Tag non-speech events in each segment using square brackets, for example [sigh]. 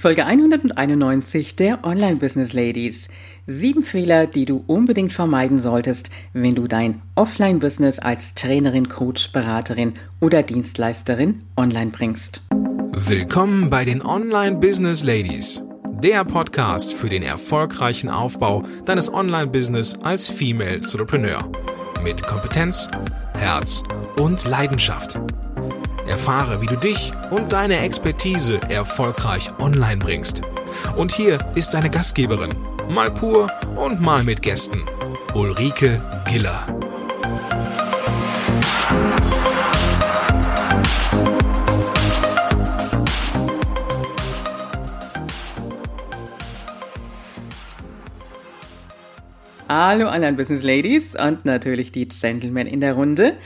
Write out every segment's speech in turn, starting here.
Folge 191 der Online Business Ladies. Sieben Fehler, die du unbedingt vermeiden solltest, wenn du dein Offline-Business als Trainerin, Coach, Beraterin oder Dienstleisterin online bringst. Willkommen bei den Online Business Ladies. Der Podcast für den erfolgreichen Aufbau deines Online-Business als Female Entrepreneur. Mit Kompetenz, Herz und Leidenschaft. Erfahre, wie du dich und deine Expertise erfolgreich online bringst. Und hier ist deine Gastgeberin, mal pur und mal mit Gästen, Ulrike Giller. Hallo Online Business Ladies und natürlich die Gentlemen in der Runde.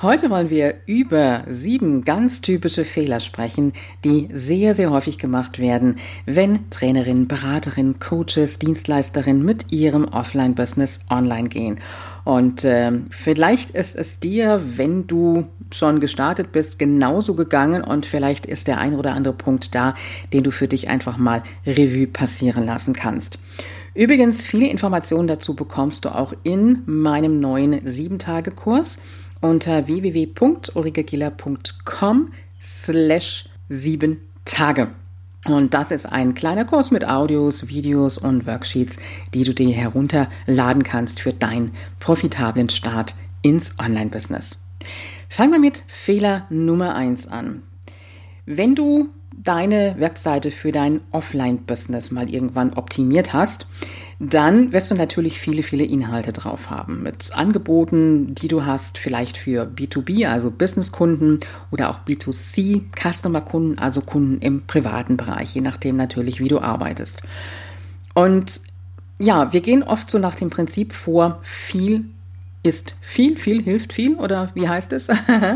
Heute wollen wir über sieben ganz typische Fehler sprechen, die sehr, sehr häufig gemacht werden, wenn Trainerinnen, Beraterinnen, Coaches, Dienstleisterinnen mit ihrem Offline-Business online gehen. Und äh, vielleicht ist es dir, wenn du schon gestartet bist, genauso gegangen und vielleicht ist der ein oder andere Punkt da, den du für dich einfach mal Revue passieren lassen kannst. Übrigens, viele Informationen dazu bekommst du auch in meinem neuen 7-Tage-Kurs unter www.ulrikegiller.com slash sieben Tage. Und das ist ein kleiner Kurs mit Audios, Videos und Worksheets, die du dir herunterladen kannst für deinen profitablen Start ins Online-Business. Fangen wir mit Fehler Nummer eins an. Wenn du deine Webseite für dein Offline-Business mal irgendwann optimiert hast, dann wirst du natürlich viele, viele Inhalte drauf haben mit Angeboten, die du hast, vielleicht für B2B, also Business-Kunden oder auch B2C, Customer-Kunden, also Kunden im privaten Bereich, je nachdem natürlich, wie du arbeitest. Und ja, wir gehen oft so nach dem Prinzip vor, viel ist viel, viel hilft viel oder wie heißt es?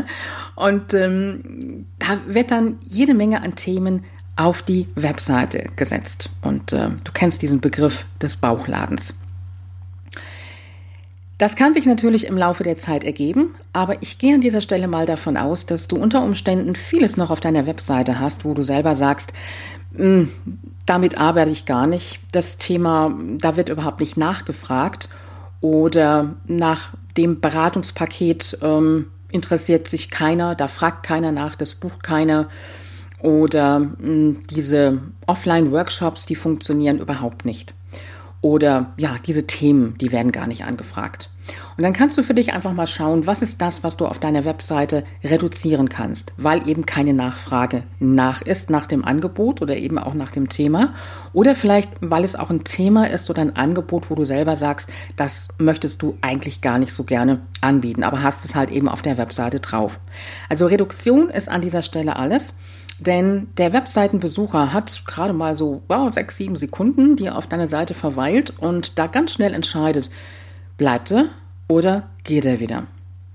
[laughs] Und ähm, da wird dann jede Menge an Themen auf die Webseite gesetzt. Und äh, du kennst diesen Begriff des Bauchladens. Das kann sich natürlich im Laufe der Zeit ergeben, aber ich gehe an dieser Stelle mal davon aus, dass du unter Umständen vieles noch auf deiner Webseite hast, wo du selber sagst, hm, damit arbeite ich gar nicht. Das Thema, da wird überhaupt nicht nachgefragt oder nach dem Beratungspaket ähm, interessiert sich keiner, da fragt keiner nach, das bucht keiner. Oder mh, hm, diese Offline-Workshops, die funktionieren überhaupt nicht. Oder ja, diese Themen, die werden gar nicht angefragt. Und dann kannst du für dich einfach mal schauen, was ist das, was du auf deiner Webseite reduzieren kannst, weil eben keine Nachfrage nach ist, nach dem Angebot oder eben auch nach dem Thema. Oder vielleicht, weil es auch ein Thema ist oder ein Angebot, wo du selber sagst, das möchtest du eigentlich gar nicht so gerne anbieten, aber hast es halt eben auf der Webseite drauf. Also Reduktion ist an dieser Stelle alles. Denn der Webseitenbesucher hat gerade mal so wow, sechs, sieben Sekunden, die er auf deiner Seite verweilt und da ganz schnell entscheidet, bleibt er oder geht er wieder.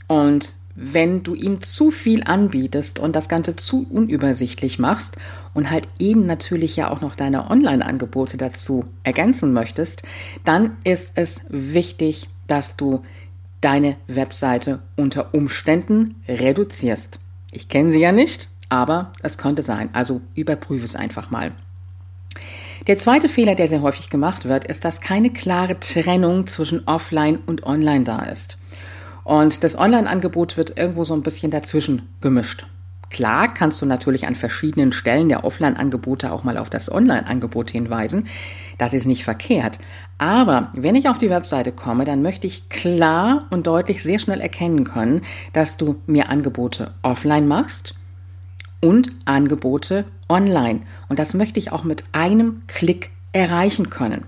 Und wenn du ihm zu viel anbietest und das Ganze zu unübersichtlich machst und halt eben natürlich ja auch noch deine Online-Angebote dazu ergänzen möchtest, dann ist es wichtig, dass du deine Webseite unter Umständen reduzierst. Ich kenne sie ja nicht, aber es könnte sein. Also überprüfe es einfach mal. Der zweite Fehler, der sehr häufig gemacht wird, ist, dass keine klare Trennung zwischen Offline und Online da ist. Und das Online-Angebot wird irgendwo so ein bisschen dazwischen gemischt. Klar kannst du natürlich an verschiedenen Stellen der Offline-Angebote auch mal auf das Online-Angebot hinweisen. Das ist nicht verkehrt. Aber wenn ich auf die Webseite komme, dann möchte ich klar und deutlich sehr schnell erkennen können, dass du mir Angebote offline machst und Angebote online. Und das möchte ich auch mit einem Klick erreichen können.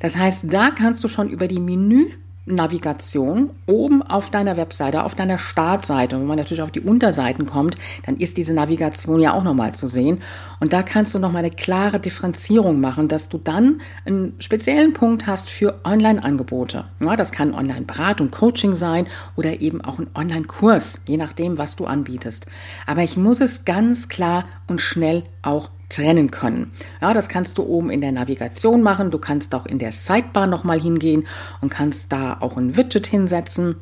Das heißt, da kannst du schon über die Menü Navigation oben auf deiner Webseite, auf deiner Startseite. Und wenn man natürlich auf die Unterseiten kommt, dann ist diese Navigation ja auch nochmal zu sehen. Und da kannst du nochmal eine klare Differenzierung machen, dass du dann einen speziellen Punkt hast für Online-Angebote. Ja, das kann Online-Beratung, Coaching sein oder eben auch ein Online-Kurs, je nachdem, was du anbietest. Aber ich muss es ganz klar und schnell auch trennen können. Ja, das kannst du oben in der Navigation machen. Du kannst auch in der Sidebar nochmal hingehen und kannst da auch ein Widget hinsetzen,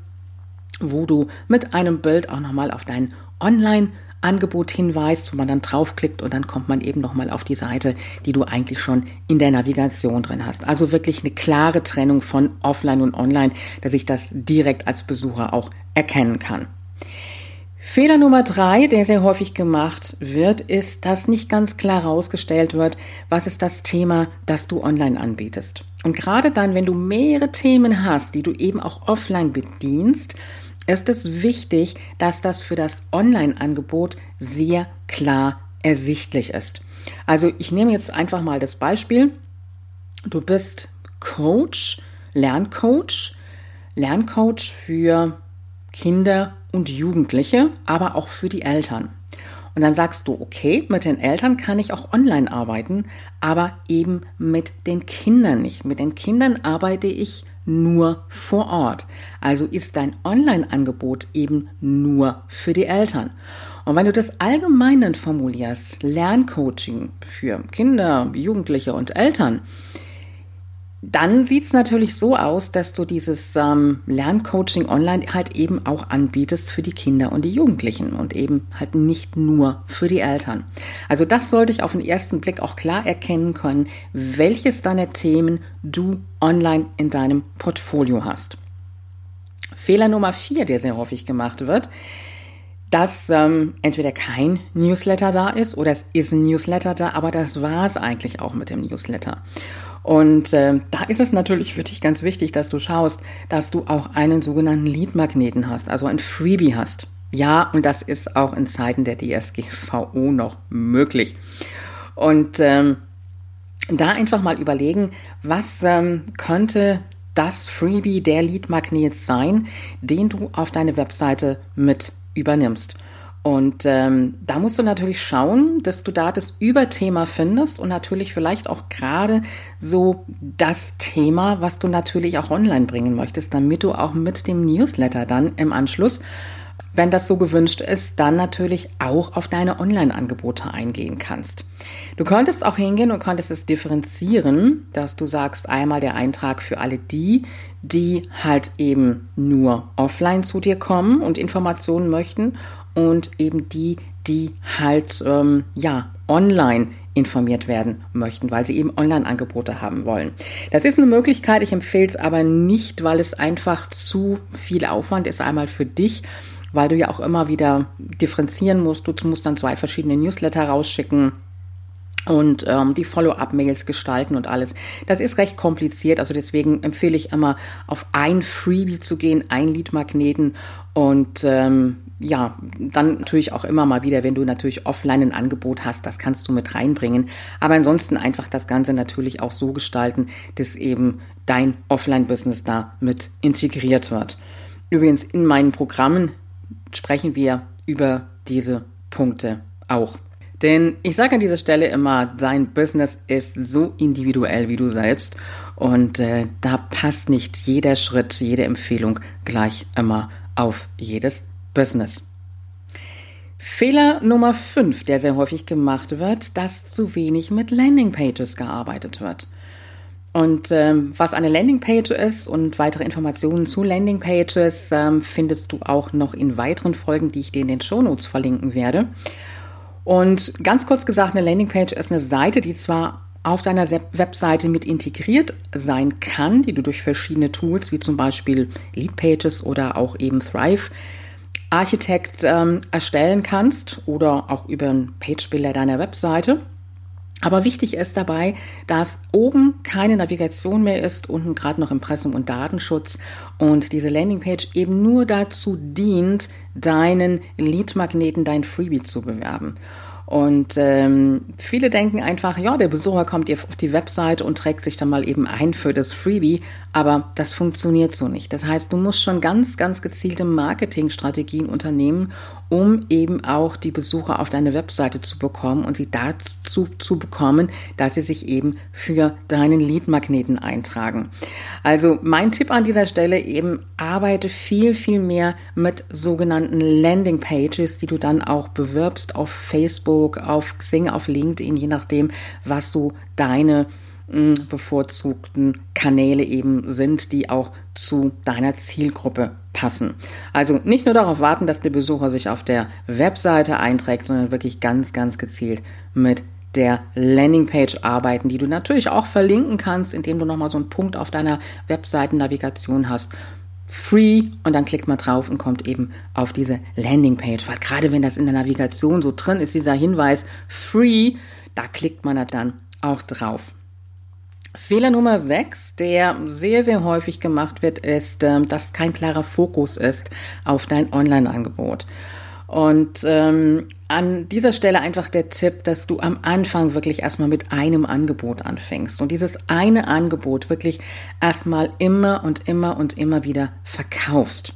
wo du mit einem Bild auch nochmal auf dein Online Angebot hinweist, wo man dann draufklickt und dann kommt man eben nochmal auf die Seite, die du eigentlich schon in der Navigation drin hast. Also wirklich eine klare Trennung von offline und online, dass ich das direkt als Besucher auch erkennen kann. Fehler Nummer drei, der sehr häufig gemacht wird, ist, dass nicht ganz klar herausgestellt wird, was ist das Thema, das du online anbietest. Und gerade dann, wenn du mehrere Themen hast, die du eben auch offline bedienst, ist es wichtig, dass das für das Online-Angebot sehr klar ersichtlich ist. Also ich nehme jetzt einfach mal das Beispiel. Du bist Coach, Lerncoach, Lerncoach für Kinder und Jugendliche, aber auch für die Eltern. Und dann sagst du, okay, mit den Eltern kann ich auch online arbeiten, aber eben mit den Kindern nicht. Mit den Kindern arbeite ich nur vor Ort. Also ist dein Online-Angebot eben nur für die Eltern. Und wenn du das allgemein formulierst, Lerncoaching für Kinder, Jugendliche und Eltern, dann sieht es natürlich so aus, dass du dieses ähm, Lerncoaching online halt eben auch anbietest für die Kinder und die Jugendlichen und eben halt nicht nur für die Eltern. Also das sollte ich auf den ersten Blick auch klar erkennen können, welches deiner Themen du online in deinem Portfolio hast. Fehler Nummer vier, der sehr häufig gemacht wird, dass ähm, entweder kein Newsletter da ist oder es ist ein Newsletter da, aber das war es eigentlich auch mit dem Newsletter. Und äh, da ist es natürlich für dich ganz wichtig, dass du schaust, dass du auch einen sogenannten Lead-Magneten hast, also ein Freebie hast. Ja, und das ist auch in Zeiten der DSGVO noch möglich. Und ähm, da einfach mal überlegen, was ähm, könnte das Freebie, der Lead-Magnet sein, den du auf deine Webseite mit übernimmst. Und ähm, da musst du natürlich schauen, dass du da das Überthema findest und natürlich vielleicht auch gerade so das Thema, was du natürlich auch online bringen möchtest, damit du auch mit dem Newsletter dann im Anschluss, wenn das so gewünscht ist, dann natürlich auch auf deine Online-Angebote eingehen kannst. Du könntest auch hingehen und könntest es differenzieren, dass du sagst, einmal der Eintrag für alle die, die halt eben nur offline zu dir kommen und Informationen möchten und eben die, die halt ähm, ja online informiert werden möchten, weil sie eben Online-Angebote haben wollen. Das ist eine Möglichkeit, ich empfehle es aber nicht, weil es einfach zu viel Aufwand ist, einmal für dich, weil du ja auch immer wieder differenzieren musst. Du musst dann zwei verschiedene Newsletter rausschicken und ähm, die Follow-up-Mails gestalten und alles. Das ist recht kompliziert, also deswegen empfehle ich immer, auf ein Freebie zu gehen, ein Lead-Magneten und ähm, ja, dann natürlich auch immer mal wieder, wenn du natürlich offline ein Angebot hast, das kannst du mit reinbringen. Aber ansonsten einfach das Ganze natürlich auch so gestalten, dass eben dein Offline-Business da mit integriert wird. Übrigens, in meinen Programmen sprechen wir über diese Punkte auch. Denn ich sage an dieser Stelle immer, dein Business ist so individuell wie du selbst und äh, da passt nicht jeder Schritt, jede Empfehlung gleich immer auf jedes Business. Fehler Nummer 5, der sehr häufig gemacht wird, dass zu wenig mit Landingpages gearbeitet wird. Und ähm, was eine Landingpage ist und weitere Informationen zu Landingpages ähm, findest du auch noch in weiteren Folgen, die ich dir in den Shownotes verlinken werde. Und ganz kurz gesagt, eine Landingpage ist eine Seite, die zwar auf deiner Webseite mit integriert sein kann, die du durch verschiedene Tools wie zum Beispiel Leadpages oder auch eben Thrive Architekt ähm, erstellen kannst oder auch über einen Page-Builder deiner Webseite. Aber wichtig ist dabei, dass oben keine Navigation mehr ist, unten gerade noch Impressum und Datenschutz und diese Landingpage eben nur dazu dient, deinen Lead-Magneten, dein Freebie zu bewerben. Und ähm, viele denken einfach, ja, der Besucher kommt auf die Website und trägt sich dann mal eben ein für das Freebie, aber das funktioniert so nicht. Das heißt, du musst schon ganz, ganz gezielte Marketingstrategien unternehmen, um eben auch die Besucher auf deine Webseite zu bekommen und sie dazu zu bekommen, dass sie sich eben für deinen Lead-Magneten eintragen. Also mein Tipp an dieser Stelle eben, arbeite viel, viel mehr mit sogenannten Landing-Pages, die du dann auch bewirbst auf Facebook, auf Xing, auf LinkedIn, je nachdem, was so deine bevorzugten Kanäle eben sind, die auch zu deiner Zielgruppe passen. Also nicht nur darauf warten, dass der Besucher sich auf der Webseite einträgt, sondern wirklich ganz, ganz gezielt mit der Landingpage arbeiten, die du natürlich auch verlinken kannst, indem du nochmal so einen Punkt auf deiner Webseitennavigation hast. Free und dann klickt man drauf und kommt eben auf diese Landingpage. Weil gerade wenn das in der Navigation so drin ist, dieser Hinweis Free, da klickt man dann auch drauf. Fehler Nummer 6, der sehr, sehr häufig gemacht wird, ist, ähm, dass kein klarer Fokus ist auf dein Online-Angebot. Und ähm, an dieser Stelle einfach der Tipp, dass du am Anfang wirklich erstmal mit einem Angebot anfängst und dieses eine Angebot wirklich erstmal immer und immer und immer wieder verkaufst.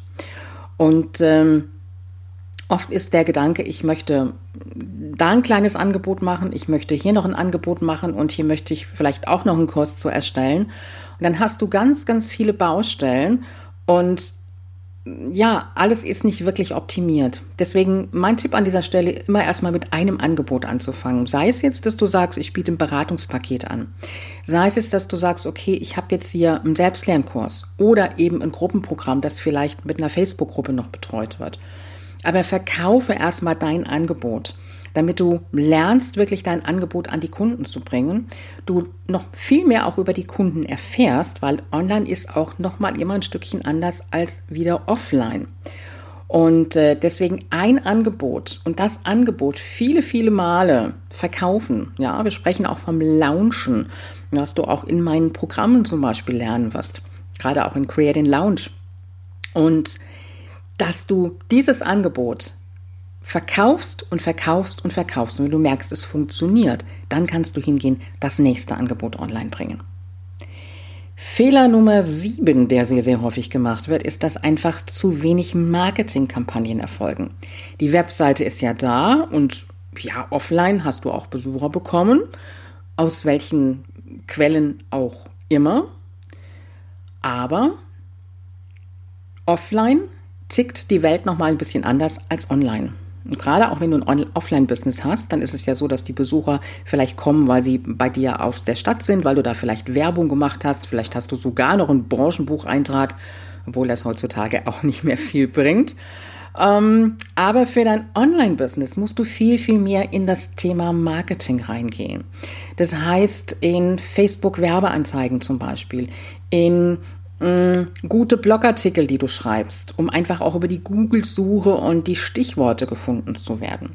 Und ähm, Oft ist der Gedanke, ich möchte da ein kleines Angebot machen, ich möchte hier noch ein Angebot machen und hier möchte ich vielleicht auch noch einen Kurs zu erstellen. Und dann hast du ganz, ganz viele Baustellen und ja, alles ist nicht wirklich optimiert. Deswegen mein Tipp an dieser Stelle, immer erstmal mit einem Angebot anzufangen. Sei es jetzt, dass du sagst, ich biete ein Beratungspaket an. Sei es jetzt, dass du sagst, okay, ich habe jetzt hier einen Selbstlernkurs oder eben ein Gruppenprogramm, das vielleicht mit einer Facebook-Gruppe noch betreut wird. Aber verkaufe erstmal dein Angebot, damit du lernst, wirklich dein Angebot an die Kunden zu bringen. Du noch viel mehr auch über die Kunden erfährst, weil online ist auch nochmal immer ein Stückchen anders als wieder offline. Und äh, deswegen ein Angebot und das Angebot viele, viele Male verkaufen. Ja, wir sprechen auch vom Launchen, was du auch in meinen Programmen zum Beispiel lernen wirst. Gerade auch in Creating Lounge. Und dass du dieses Angebot verkaufst und verkaufst und verkaufst. Und wenn du merkst, es funktioniert, dann kannst du hingehen, das nächste Angebot online bringen. Fehler Nummer sieben, der sehr, sehr häufig gemacht wird, ist, dass einfach zu wenig Marketingkampagnen erfolgen. Die Webseite ist ja da und ja, offline hast du auch Besucher bekommen, aus welchen Quellen auch immer. Aber offline tickt die Welt nochmal ein bisschen anders als online. Und gerade auch wenn du ein Offline-Business hast, dann ist es ja so, dass die Besucher vielleicht kommen, weil sie bei dir aus der Stadt sind, weil du da vielleicht Werbung gemacht hast. Vielleicht hast du sogar noch einen Branchenbucheintrag, obwohl das heutzutage [laughs] auch nicht mehr viel bringt. Ähm, aber für dein Online-Business musst du viel, viel mehr in das Thema Marketing reingehen. Das heißt, in Facebook-Werbeanzeigen zum Beispiel, in mh, gute Blogartikel, die du schreibst, um einfach auch über die Google-Suche und die Stichworte gefunden zu werden.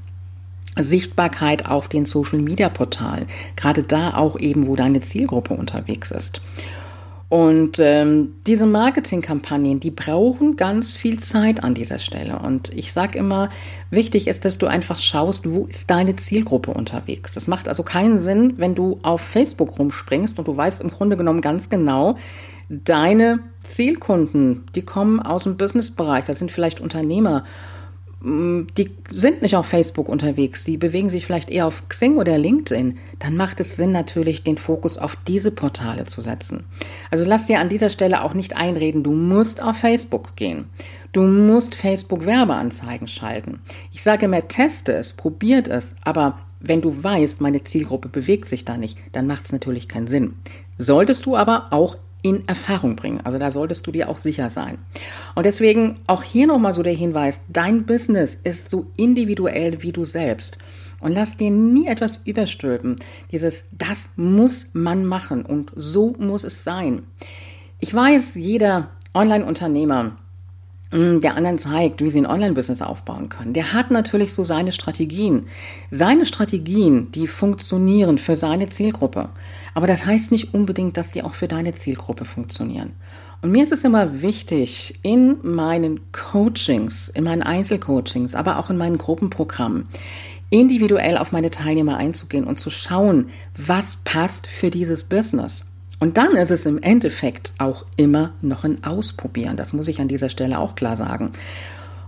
Sichtbarkeit auf den Social-Media-Portalen, gerade da auch eben, wo deine Zielgruppe unterwegs ist. Und ähm, diese Marketingkampagnen, die brauchen ganz viel Zeit an dieser Stelle. Und ich sage immer, wichtig ist, dass du einfach schaust, wo ist deine Zielgruppe unterwegs. Das macht also keinen Sinn, wenn du auf Facebook rumspringst und du weißt im Grunde genommen ganz genau, deine Zielkunden, die kommen aus dem Businessbereich, das sind vielleicht Unternehmer, mm, die sind nicht auf Facebook unterwegs, die bewegen sich vielleicht eher auf Xing oder LinkedIn, dann macht es Sinn natürlich, den Fokus auf diese Portale zu setzen. Also lass dir an dieser Stelle auch nicht einreden, du musst auf Facebook gehen. Du musst Facebook Werbeanzeigen schalten. Ich sage immer, teste es, probiert es, aber wenn du weißt, meine Zielgruppe bewegt sich da nicht, dann macht es natürlich keinen Sinn. Solltest du aber auch in Erfahrung bringen. Also da solltest du dir auch sicher sein. Und deswegen auch hier nochmal so der Hinweis, dein Business ist so individuell wie du selbst. Und lass dir nie etwas überstülpen. Dieses, das muss man machen und so muss es sein. Ich weiß, jeder Online-Unternehmer, der anderen zeigt, wie sie ein Online-Business aufbauen können. Der hat natürlich so seine Strategien. Seine Strategien, die funktionieren für seine Zielgruppe. Aber das heißt nicht unbedingt, dass die auch für deine Zielgruppe funktionieren. Und mir ist es immer wichtig, in meinen Coachings, in meinen Einzelcoachings, aber auch in meinen Gruppenprogrammen, individuell auf meine Teilnehmer einzugehen und zu schauen, was passt für dieses Business. Und dann ist es im Endeffekt auch immer noch ein Ausprobieren. Das muss ich an dieser Stelle auch klar sagen.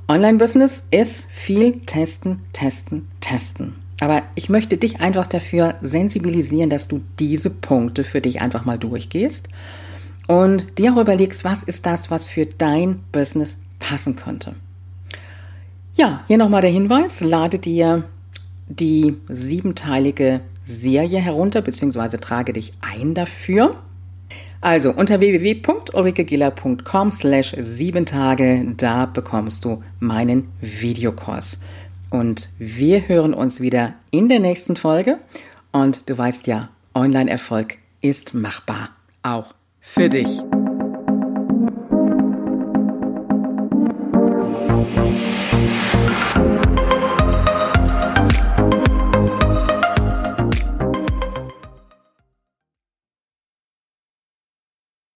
Online-Business ist viel testen, testen, testen. Aber ich möchte dich einfach dafür sensibilisieren, dass du diese Punkte für dich einfach mal durchgehst und dir auch überlegst, was ist das, was für dein Business passen könnte. Ja, hier nochmal der Hinweis, lade dir die siebenteilige Serie herunter bzw. trage dich ein dafür. Also unter www.ulrikegiller.com slash sieben Tage, da bekommst du meinen Videokurs. Und wir hören uns wieder in der nächsten Folge. Und du weißt ja, Online-Erfolg ist machbar, auch für dich.